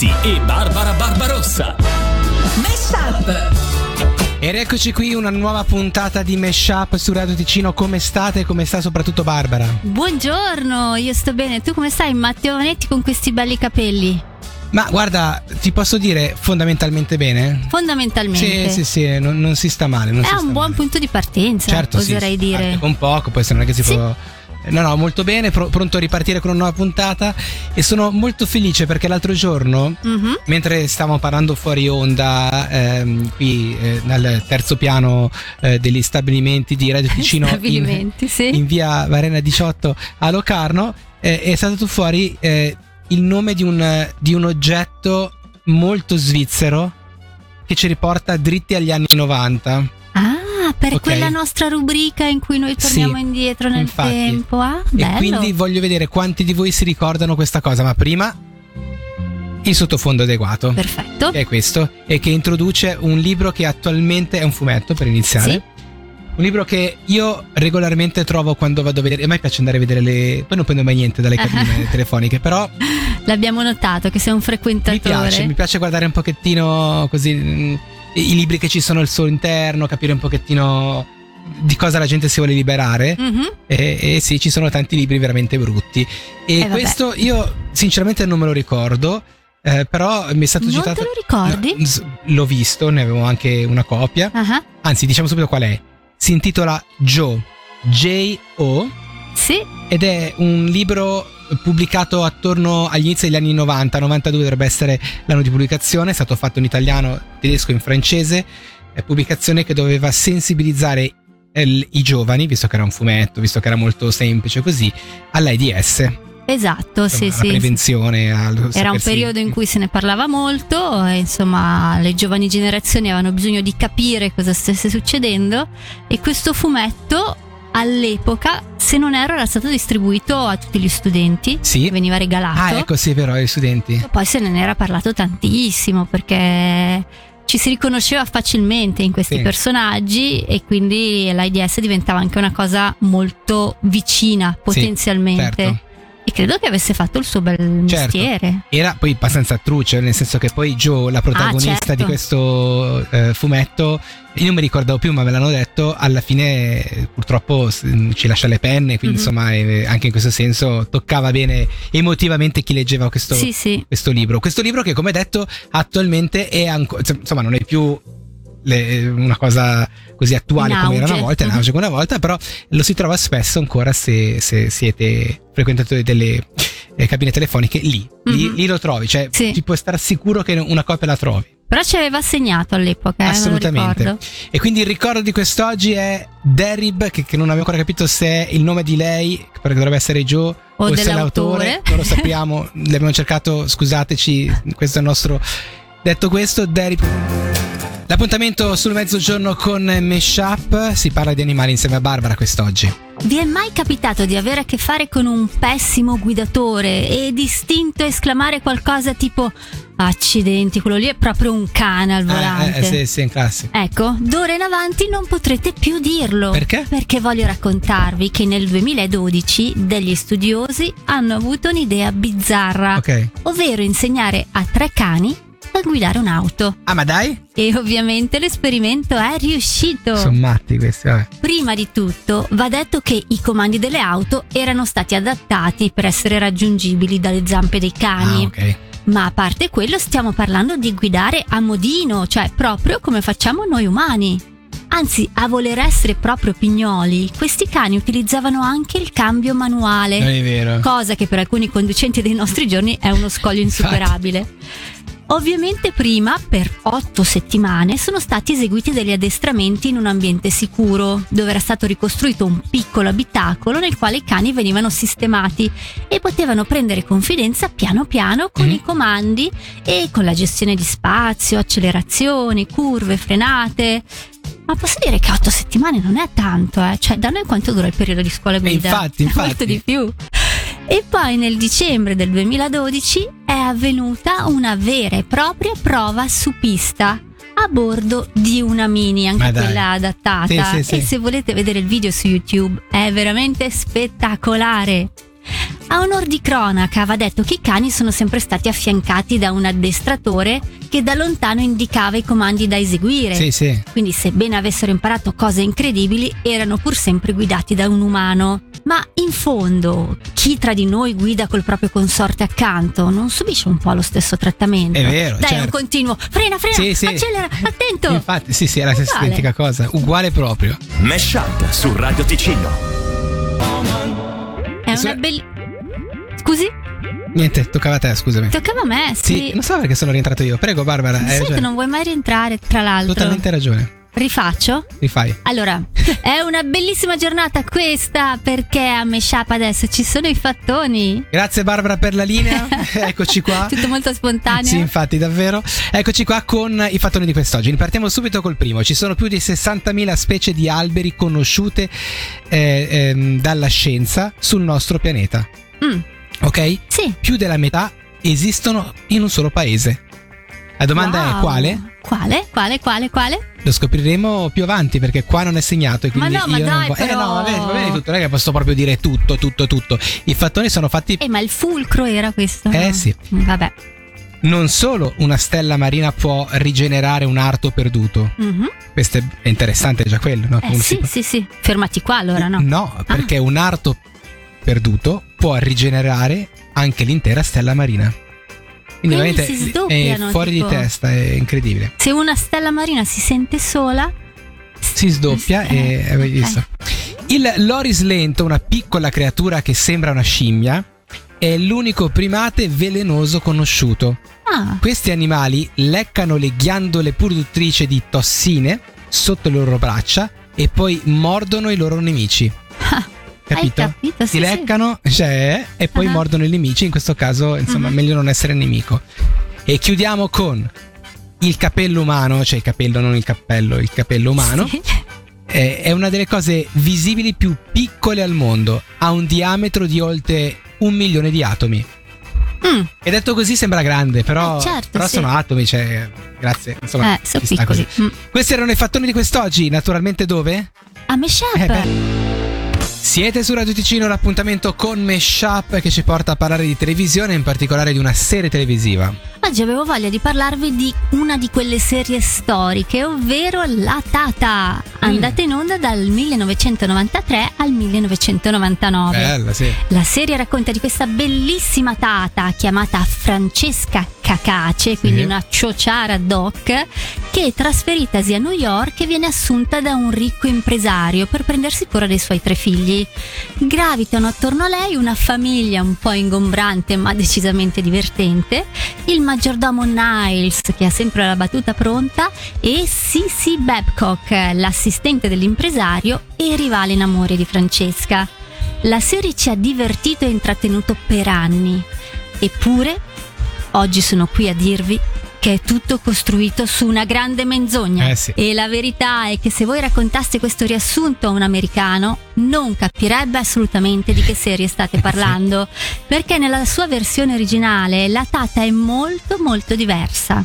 Antonetti e Barbara Barbarossa. Mesh Up. Ed eccoci qui, una nuova puntata di Meshup su Radio Ticino. Come state? Come sta soprattutto Barbara? Buongiorno, io sto bene. Tu come stai, Matteo Netti, con questi belli capelli? Ma guarda, ti posso dire fondamentalmente bene? Fondamentalmente. Sì, sì, sì, non, non si sta male. Non È si un sta buon male. punto di partenza, certo, sì, oserei sì, dire. Con poco, poi se non è che si Sì. può. No, no, molto bene, pro- pronto a ripartire con una nuova puntata e sono molto felice perché l'altro giorno, Mhm. mentre stavamo parlando fuori onda, ehm, qui eh, nel terzo piano eh, degli stabilimenti di Radio Ticino in, sì. in via Varena 18 a Locarno, eh, è saltato fuori eh, il nome di un, di un oggetto molto svizzero che ci riporta dritti agli anni 90. Ah, per Ok. quella nostra rubrica in cui noi torniamo Sì, indietro nel infatti. tempo. Ah, E quindi voglio vedere quanti di voi si ricordano questa cosa, ma prima il sottofondo adeguato. Perfetto. Che è questo e che introduce un libro che attualmente è un fumetto per iniziare. Sì. Un libro che io regolarmente trovo quando vado a vedere. A me piace andare a vedere le. Poi non prendo mai niente dalle cabine telefoniche, però L'abbiamo notato che sei un frequentatore. mi piace, mi piace guardare un pochettino così mm, i libri che ci sono al suo interno, capire un pochettino di cosa la gente si vuole liberare. Mhm. E, e sì, ci sono tanti libri veramente brutti. E Eh, questo io sinceramente non me lo ricordo. eh, però mi è stato Non citato. te lo ricordi? No, l'ho visto, ne avevo anche una copia. Ah, Anzi, diciamo subito qual è. Si intitola Joe. J-O. Sì. Ed è un libro pubblicato attorno agli inizi degli anni 90. 92 dovrebbe essere l'anno di pubblicazione. È stato fatto in italiano, tedesco e in francese. È pubblicazione che doveva sensibilizzare i giovani, visto che era un fumetto, visto che era molto semplice così, all'AIDS. Esatto, sì, Insomma, sì. alla prevenzione. al Era un periodo in cui se ne parlava molto, e insomma le giovani generazioni avevano bisogno di capire cosa stesse succedendo e questo fumetto all'epoca, se non erro, era stato distribuito a tutti gli studenti, Sì. veniva regalato. Ah, ecco, sì, però, agli studenti. Poi se ne era parlato tantissimo perché ci si riconosceva facilmente in questi Sì. personaggi e quindi l'AIDS diventava anche una cosa molto vicina potenzialmente. certo. E credo che avesse fatto il suo bel Certo. mestiere. Era poi abbastanza truce, nel senso che poi Joe, la protagonista certo. di questo eh, fumetto, io non mi ricordavo più, ma me l'hanno detto, alla fine purtroppo s- ci lascia le penne, quindi Mhm. insomma eh, anche in questo senso toccava bene emotivamente chi leggeva questo, Sì, sì. questo libro. Questo libro che come detto attualmente è ancora, insomma non è più le- una cosa così attuale come era una volta, in auge una volta, però lo si trova spesso ancora se, se siete frequentatori delle eh, cabine telefoniche lì, lì, Mhm. lì lo trovi, cioè Sì. ti puoi stare sicuro che una copia la trovi. Però ci aveva segnato all'epoca, eh, Assolutamente. ricordo. E quindi il ricordo di quest'oggi è Derib, che, che non abbiamo ancora capito se è il nome di lei, perché dovrebbe essere Joe, O se è l'autore, non lo sappiamo, l'abbiamo cercato, scusateci, questo è il nostro... Detto questo, Derib... L'appuntamento sul mezzogiorno con Meshup, si parla di animali insieme a Barbara quest'oggi. Vi è mai capitato di avere a che fare con un pessimo guidatore e distinto esclamare qualcosa tipo accidenti, quello lì è proprio un cane al volante? Eh, eh, sì, sì, in classe. Ecco, d'ora in avanti non potrete più dirlo. Perché? Perché voglio raccontarvi che nel 2012 degli studiosi hanno avuto un'idea bizzarra, Ok. ovvero insegnare a tre cani a guidare un'auto. Ah, ma dai? E ovviamente l'esperimento è riuscito. Sono matti questi, vabbè. Prima di tutto va detto che i comandi delle auto erano stati adattati per essere raggiungibili dalle zampe dei cani. Ah, ok. Ma a parte quello stiamo parlando di guidare a modino, cioè proprio come facciamo noi umani. Anzi, a voler essere proprio pignoli, questi cani utilizzavano anche il cambio manuale, Non è vero. cosa che per alcuni conducenti dei nostri giorni è uno scoglio insuperabile. Ovviamente prima, per otto settimane, sono stati eseguiti degli addestramenti in un ambiente sicuro, dove era stato ricostruito un piccolo abitacolo nel quale i cani venivano sistemati e potevano prendere confidenza piano piano con Mhm. i comandi e con la gestione di spazio, accelerazioni, curve, frenate. Ma posso dire che otto settimane non è tanto, eh? Cioè, da noi quanto dura il periodo di scuola guida? infatti, infatti. Molto di più. E poi nel dicembre del 2012 è avvenuta una vera e propria prova su pista a bordo di una mini, anche quella adattata. Sì, sì, sì. E se volete vedere il video su YouTube è veramente spettacolare. A onor di cronaca va detto che i cani sono sempre stati affiancati da un addestratore che da lontano indicava i comandi da eseguire. Sì, sì. Quindi sebbene avessero imparato cose incredibili, erano pur sempre guidati da un umano. Ma in fondo, chi tra di noi guida col proprio consorte accanto non subisce un po' lo stesso trattamento? È vero, Dai, certo. un continuo. Frena, frena, Sì, sì. accelera, attento. Infatti, sì, sì, è la stessa identica cosa. Uguale proprio. Mesh Up su Radio Ticino. È una bella... Scusi? Niente, toccava a te, scusami. Toccava a me, sì. Sì, non so perché sono rientrato io. Prego, Barbara. Sai che ragione. non vuoi mai rientrare, tra l'altro. Totalmente ragione. Rifaccio? Rifai. Allora, è una bellissima giornata questa perché a Meshup adesso ci sono i fattoni. Grazie Barbara per la linea. Eccoci qua. Tutto molto spontaneo. Sì, infatti, davvero. Eccoci qua con i fattoni di quest'oggi. Partiamo subito col primo. Ci sono più di 60.000 specie di alberi conosciute eh, ehm, dalla scienza sul nostro pianeta. Mm, Ok? sì. Più della metà esistono in un solo paese. La domanda è Wow. quale? Quale? Quale? Quale? Quale? Lo scopriremo più avanti perché qua non è segnato e Ma quindi no, ma io non dai, vo- Eh però. no, va bene, va bene tutto, non è che posso proprio dire tutto, tutto, tutto. I fattoni sono fatti Eh, ma il fulcro era questo? Eh, sì. Mm, Vabbè. non solo una stella marina può rigenerare un arto perduto. Mhm. Questo è è interessante già quello, no? Eh, sì, si- sì, sì. Fermati qua allora, no? No, perché un arto perduto può rigenerare anche l'intera stella marina. Quindi Quindi veramente è fuori tipo. di testa, è incredibile. Se una stella marina si sente sola, Si sdoppia Eh, e avevi visto. Il loris lento, una piccola creatura che sembra una scimmia, è l'unico primate velenoso conosciuto. Ah, Questi animali leccano le ghiandole produttrici di tossine sotto le loro braccia e poi mordono i loro nemici. Capito? Capito? Sì, Si leccano, cioè, e poi Ah. mordono i nemici. In questo caso, insomma, Mhm. meglio non essere nemico. E chiudiamo con il capello umano, cioè il capello, non il cappello, il capello umano. Sì. Eh, È una delle cose visibili più piccole al mondo. Ha un diametro di oltre un milione di atomi. Mm, E detto così sembra grande, però, Eh, certo, però sì. sono atomi, cioè, grazie. Insomma, eh, piccoli. così. Mm. Questi erano i fattoni di quest'oggi. Naturalmente dove? A Meshup. Eh. Siete su Radio Ticino, l'appuntamento con Meshup che ci porta a parlare di televisione, in particolare di una serie televisiva. Oggi avevo voglia di parlarvi di una di quelle serie storiche, ovvero La Tata, andata in onda dal 1993 al 1999. Bella, sì. La serie racconta di questa bellissima tata chiamata Francesca Cacace, quindi Sì. una ciociara doc, che trasferitasi a New York viene assunta da un ricco impresario per prendersi cura dei suoi tre figli. Gravitano attorno a lei una famiglia un po' ingombrante ma decisamente divertente, il maggiordomo Niles che ha sempre la battuta pronta e Sissy Babcock, l'assistente dell'impresario e rivale in amore di Francesca. La serie ci ha divertito e intrattenuto per anni. Eppure, oggi sono qui a dirvi che è tutto costruito su una grande menzogna. Eh sì. E la verità è che se voi raccontaste questo riassunto a un americano, non capirebbe assolutamente di che serie state parlando, perché nella sua versione originale la tata è molto molto diversa.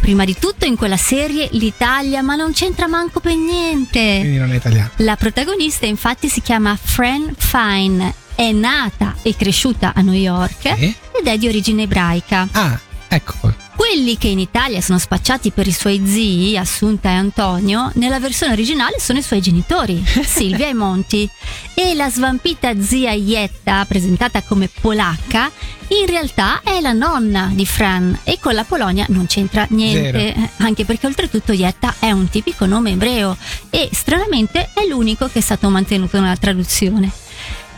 Prima di tutto in quella serie l'Italia, ma non c'entra manco per niente. Quindi non è italiano. La protagonista infatti si chiama Fran Fine, è nata e cresciuta a New York Sì. ed è di origine ebraica. Ah, ecco. Quelli che in Italia sono spacciati per i suoi zii, Assunta e Antonio, nella versione originale sono i suoi genitori, Silvia e Monti. E la svampita zia Ietta, presentata come polacca, in realtà è la nonna di Fran e con la Polonia non c'entra niente, eh, anche perché oltretutto Ietta è un tipico nome ebreo e stranamente è l'unico che è stato mantenuto nella traduzione.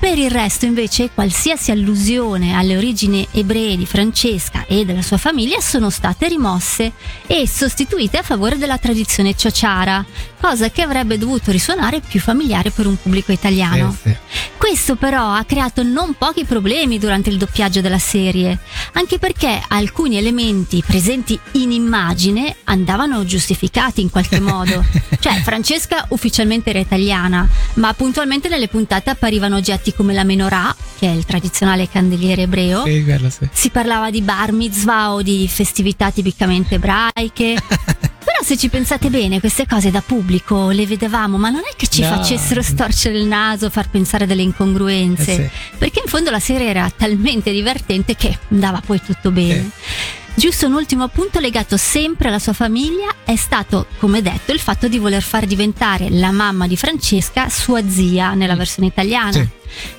Per il resto, invece, qualsiasi allusione alle origini ebree di Francesca e della sua famiglia sono state rimosse e sostituite a favore della tradizione ciociara, cosa che avrebbe dovuto risuonare più familiare per un pubblico italiano. Sì, sì. Questo però ha creato non pochi problemi durante il doppiaggio della serie, anche perché alcuni elementi presenti in immagine andavano giustificati in qualche modo. Cioè, Francesca ufficialmente era italiana, ma puntualmente nelle puntate apparivano oggetti come la menorah, che è il tradizionale candeliere ebreo. Sì, quello sì. Si parlava di bar mitzvah o di festività tipicamente ebraiche. Però se ci pensate bene, queste cose da pubblico le vedevamo, ma non è che ci No. facessero storcere il naso, far pensare delle incongruenze. Eh Perché in fondo la serie era talmente divertente che andava poi tutto bene. Giusto un ultimo punto legato sempre alla sua famiglia è stato, come detto, il fatto di voler far diventare la mamma di Francesca sua zia nella versione italiana. Sì.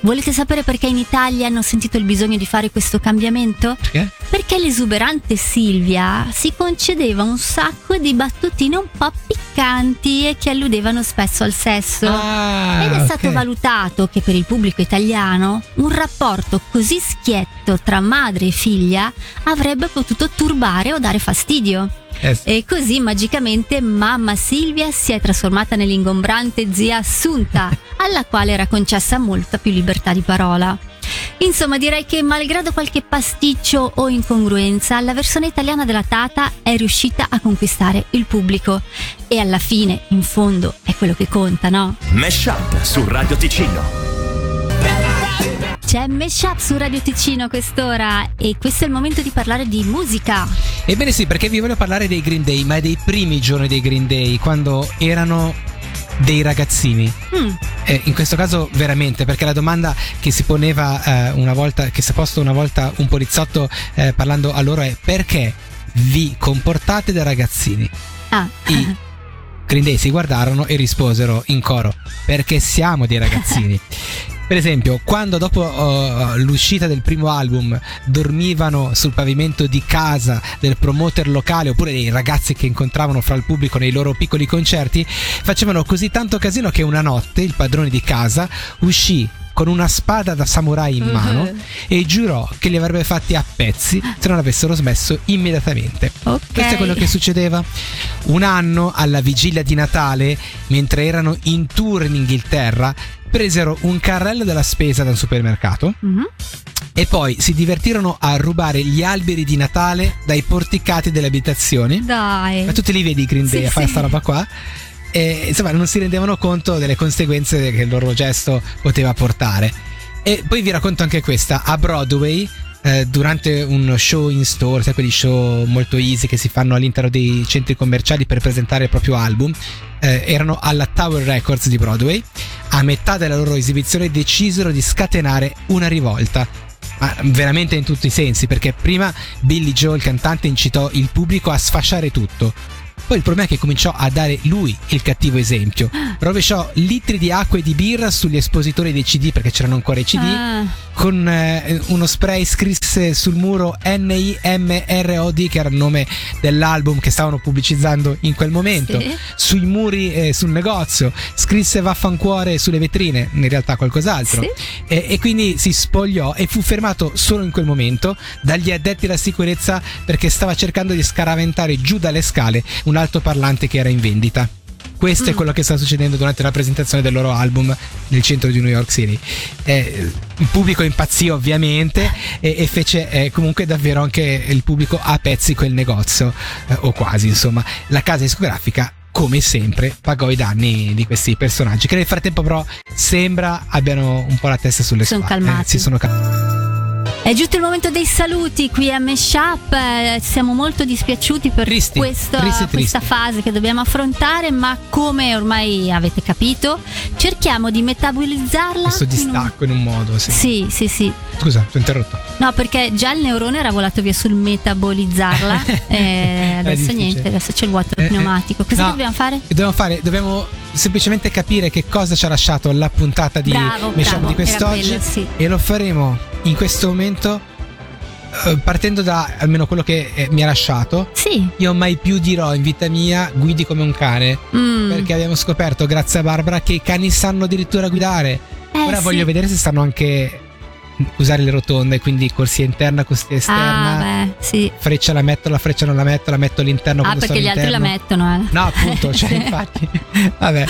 Volete sapere perché in Italia hanno sentito il bisogno di fare questo cambiamento? Perché? Perché l'esuberante Silvia si concedeva un sacco di battutine un po' piccanti e che alludevano spesso al sesso. Ah, Ed è stato valutato che per il pubblico italiano un rapporto così schietto tra madre e figlia avrebbe potuto turbare o dare fastidio. Eh sì. E così magicamente mamma Silvia si è trasformata nell'ingombrante zia Assunta, alla quale era concessa molta più libertà di parola. Insomma, direi che malgrado qualche pasticcio o incongruenza, la versione italiana della Tata è riuscita a conquistare il pubblico. E alla fine, in fondo, è quello che conta, no? Mesh Up su Radio Ticino. C'è Meshup su Radio Ticino a quest'ora e questo è il momento di parlare di musica. Ebbene sì, perché vi voglio parlare dei Green Day, ma dei primi giorni dei Green Day, quando erano dei ragazzini. Mm, Eh, in questo caso veramente, perché la domanda che si poneva eh, una volta, che si è posto una volta un poliziotto eh, parlando a loro è perché vi comportate da ragazzini? ah, I Green Day si guardarono e risposero in coro perché siamo dei ragazzini. Per esempio, quando dopo uh, l'uscita del primo album dormivano sul pavimento di casa del promoter locale oppure dei ragazzi che incontravano fra il pubblico nei loro piccoli concerti, facevano così tanto casino che una notte il padrone di casa uscì con una spada da samurai in mano Mhm. e giurò che li avrebbe fatti a pezzi se non avessero smesso immediatamente. ok. Questo è quello che succedeva. Un anno alla vigilia di Natale, mentre erano in tour in Inghilterra, presero un carrello della spesa da un supermercato Mhm. e poi si divertirono a rubare gli alberi di Natale dai porticati delle abitazioni. Dai. Ma tu te li vedi i Green Day Sì, a fare sì. sta roba qua? E insomma, non si rendevano conto delle conseguenze che il loro gesto poteva portare. E poi vi racconto anche questa: a Broadway. eh, durante un show in store, sai quegli show molto easy che si fanno all'interno dei centri commerciali per presentare il proprio album, eh, erano alla Tower Records di Broadway. A metà della loro esibizione decisero di scatenare una rivolta. Ma veramente in tutti i sensi, perché prima Billy Joe, il cantante, incitò il pubblico a sfasciare tutto. Poi il problema è che cominciò a dare lui il cattivo esempio. Rovesciò litri di acqua e di birra sugli espositori dei CD, perché c'erano ancora i CD. Ah, Con eh, uno spray scrisse sul muro N-I-M-R-O-D, che era il nome dell'album che stavano pubblicizzando in quel momento. Sì. Sui muri eh, sul negozio, scrisse vaffancuore sulle vetrine, in realtà qualcos'altro. Sì. E, e quindi si spogliò e fu fermato solo in quel momento dagli addetti alla sicurezza perché stava cercando di scaraventare giù dalle scale un altoparlante che era in vendita. Questo è Mm. quello che sta succedendo durante la presentazione del loro album nel centro di New York City. Eh, il pubblico impazzì ovviamente e, e fece eh, comunque davvero anche il pubblico a pezzi quel negozio, eh, o quasi insomma. La casa discografica come sempre pagò i danni di questi personaggi che nel frattempo però sembra abbiano un po' la testa sulle Sono spalle. calmati. Eh, si sono calmati. È giunto il momento dei saluti qui a Meshup. Eh, siamo molto dispiaciuti per Tristi, questa, tristi, tristi. questa fase che dobbiamo affrontare, ma come ormai avete capito, cerchiamo di metabolizzarla. Questo in un- distacco in un modo. Sì. Sì, sì, sì. Scusa, ti ho interrotto. No, perché già il neurone era volato via sul metabolizzarla. e adesso niente, adesso c'è il vuoto Eh, eh. pneumatico. Cosa No. dobbiamo fare? Dobbiamo fare? Dobbiamo semplicemente capire che cosa ci ha lasciato la puntata di Bravo, Meshup bravo, di quest'oggi quello, sì. e lo faremo in questo momento eh, partendo da almeno quello che eh, mi ha lasciato. Sì. Io mai più dirò in vita mia guidi come un cane Mm. perché abbiamo scoperto grazie a Barbara che i cani sanno addirittura guidare. Eh, Ora sì. voglio vedere se sanno anche usare le rotonde, quindi corsia interna, corsia esterna. Ah, sì. Freccia la metto, la freccia non la metto, la metto all'interno Ah, perché gli altri la mettono, eh. No, appunto, cioè, infatti. Vabbè.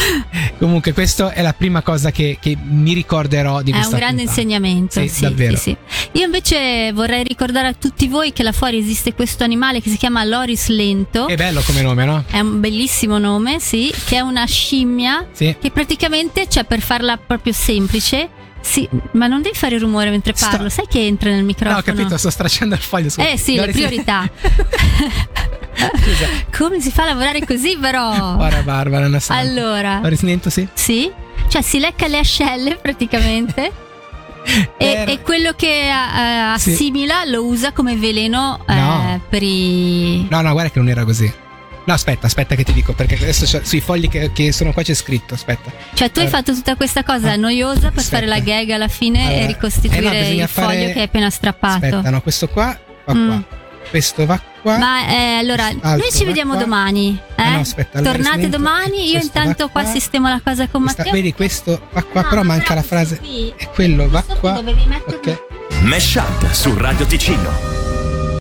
Comunque, questa è la prima cosa che, che mi ricorderò di È questa un grande puntata. insegnamento. Sì, Sì, davvero. sì. Io invece vorrei ricordare a tutti voi che là fuori esiste questo animale che si chiama Loris Lento. È bello come nome, no? È un bellissimo nome, sì, che è una scimmia Sì. che praticamente, cioè per farla proprio semplice, sì, ma non devi fare rumore mentre Sto- parlo, sai che entra nel No, microfono? ho capito, sto stracciando il foglio. scusa. Eh sì, No, le priorità. Come si fa a lavorare così però? Ora Barbara, una santa. Allora, Ho risentito, sì? sì? Cioè si lecca le ascelle praticamente e, e quello che eh, Sì. assimila lo usa come veleno eh, No. per i... No, no, guarda che non era così. No, aspetta, aspetta che ti dico, perché adesso sui fogli che, che sono qua c'è scritto, aspetta. Cioè tu hai Allora. fatto tutta questa cosa Ah. noiosa per Aspetta. fare la gag alla fine Allora. e ricostituire Eh no, il foglio fare- che hai appena strappato. Aspetta, no, questo qua va Mm. qua. Questo va qua. Ma eh, allora, Altro noi ci vediamo qua. domani. Eh? Ah, no, aspetta, allora Tornate domani, io intanto qua qua. sistemo la cosa con Questa- Matteo. vedi, questo va qua, No, però ma manca la frase. qui. E quello va qua. dovevi metterlo- Ok. Mesh Up su Radio Ticino.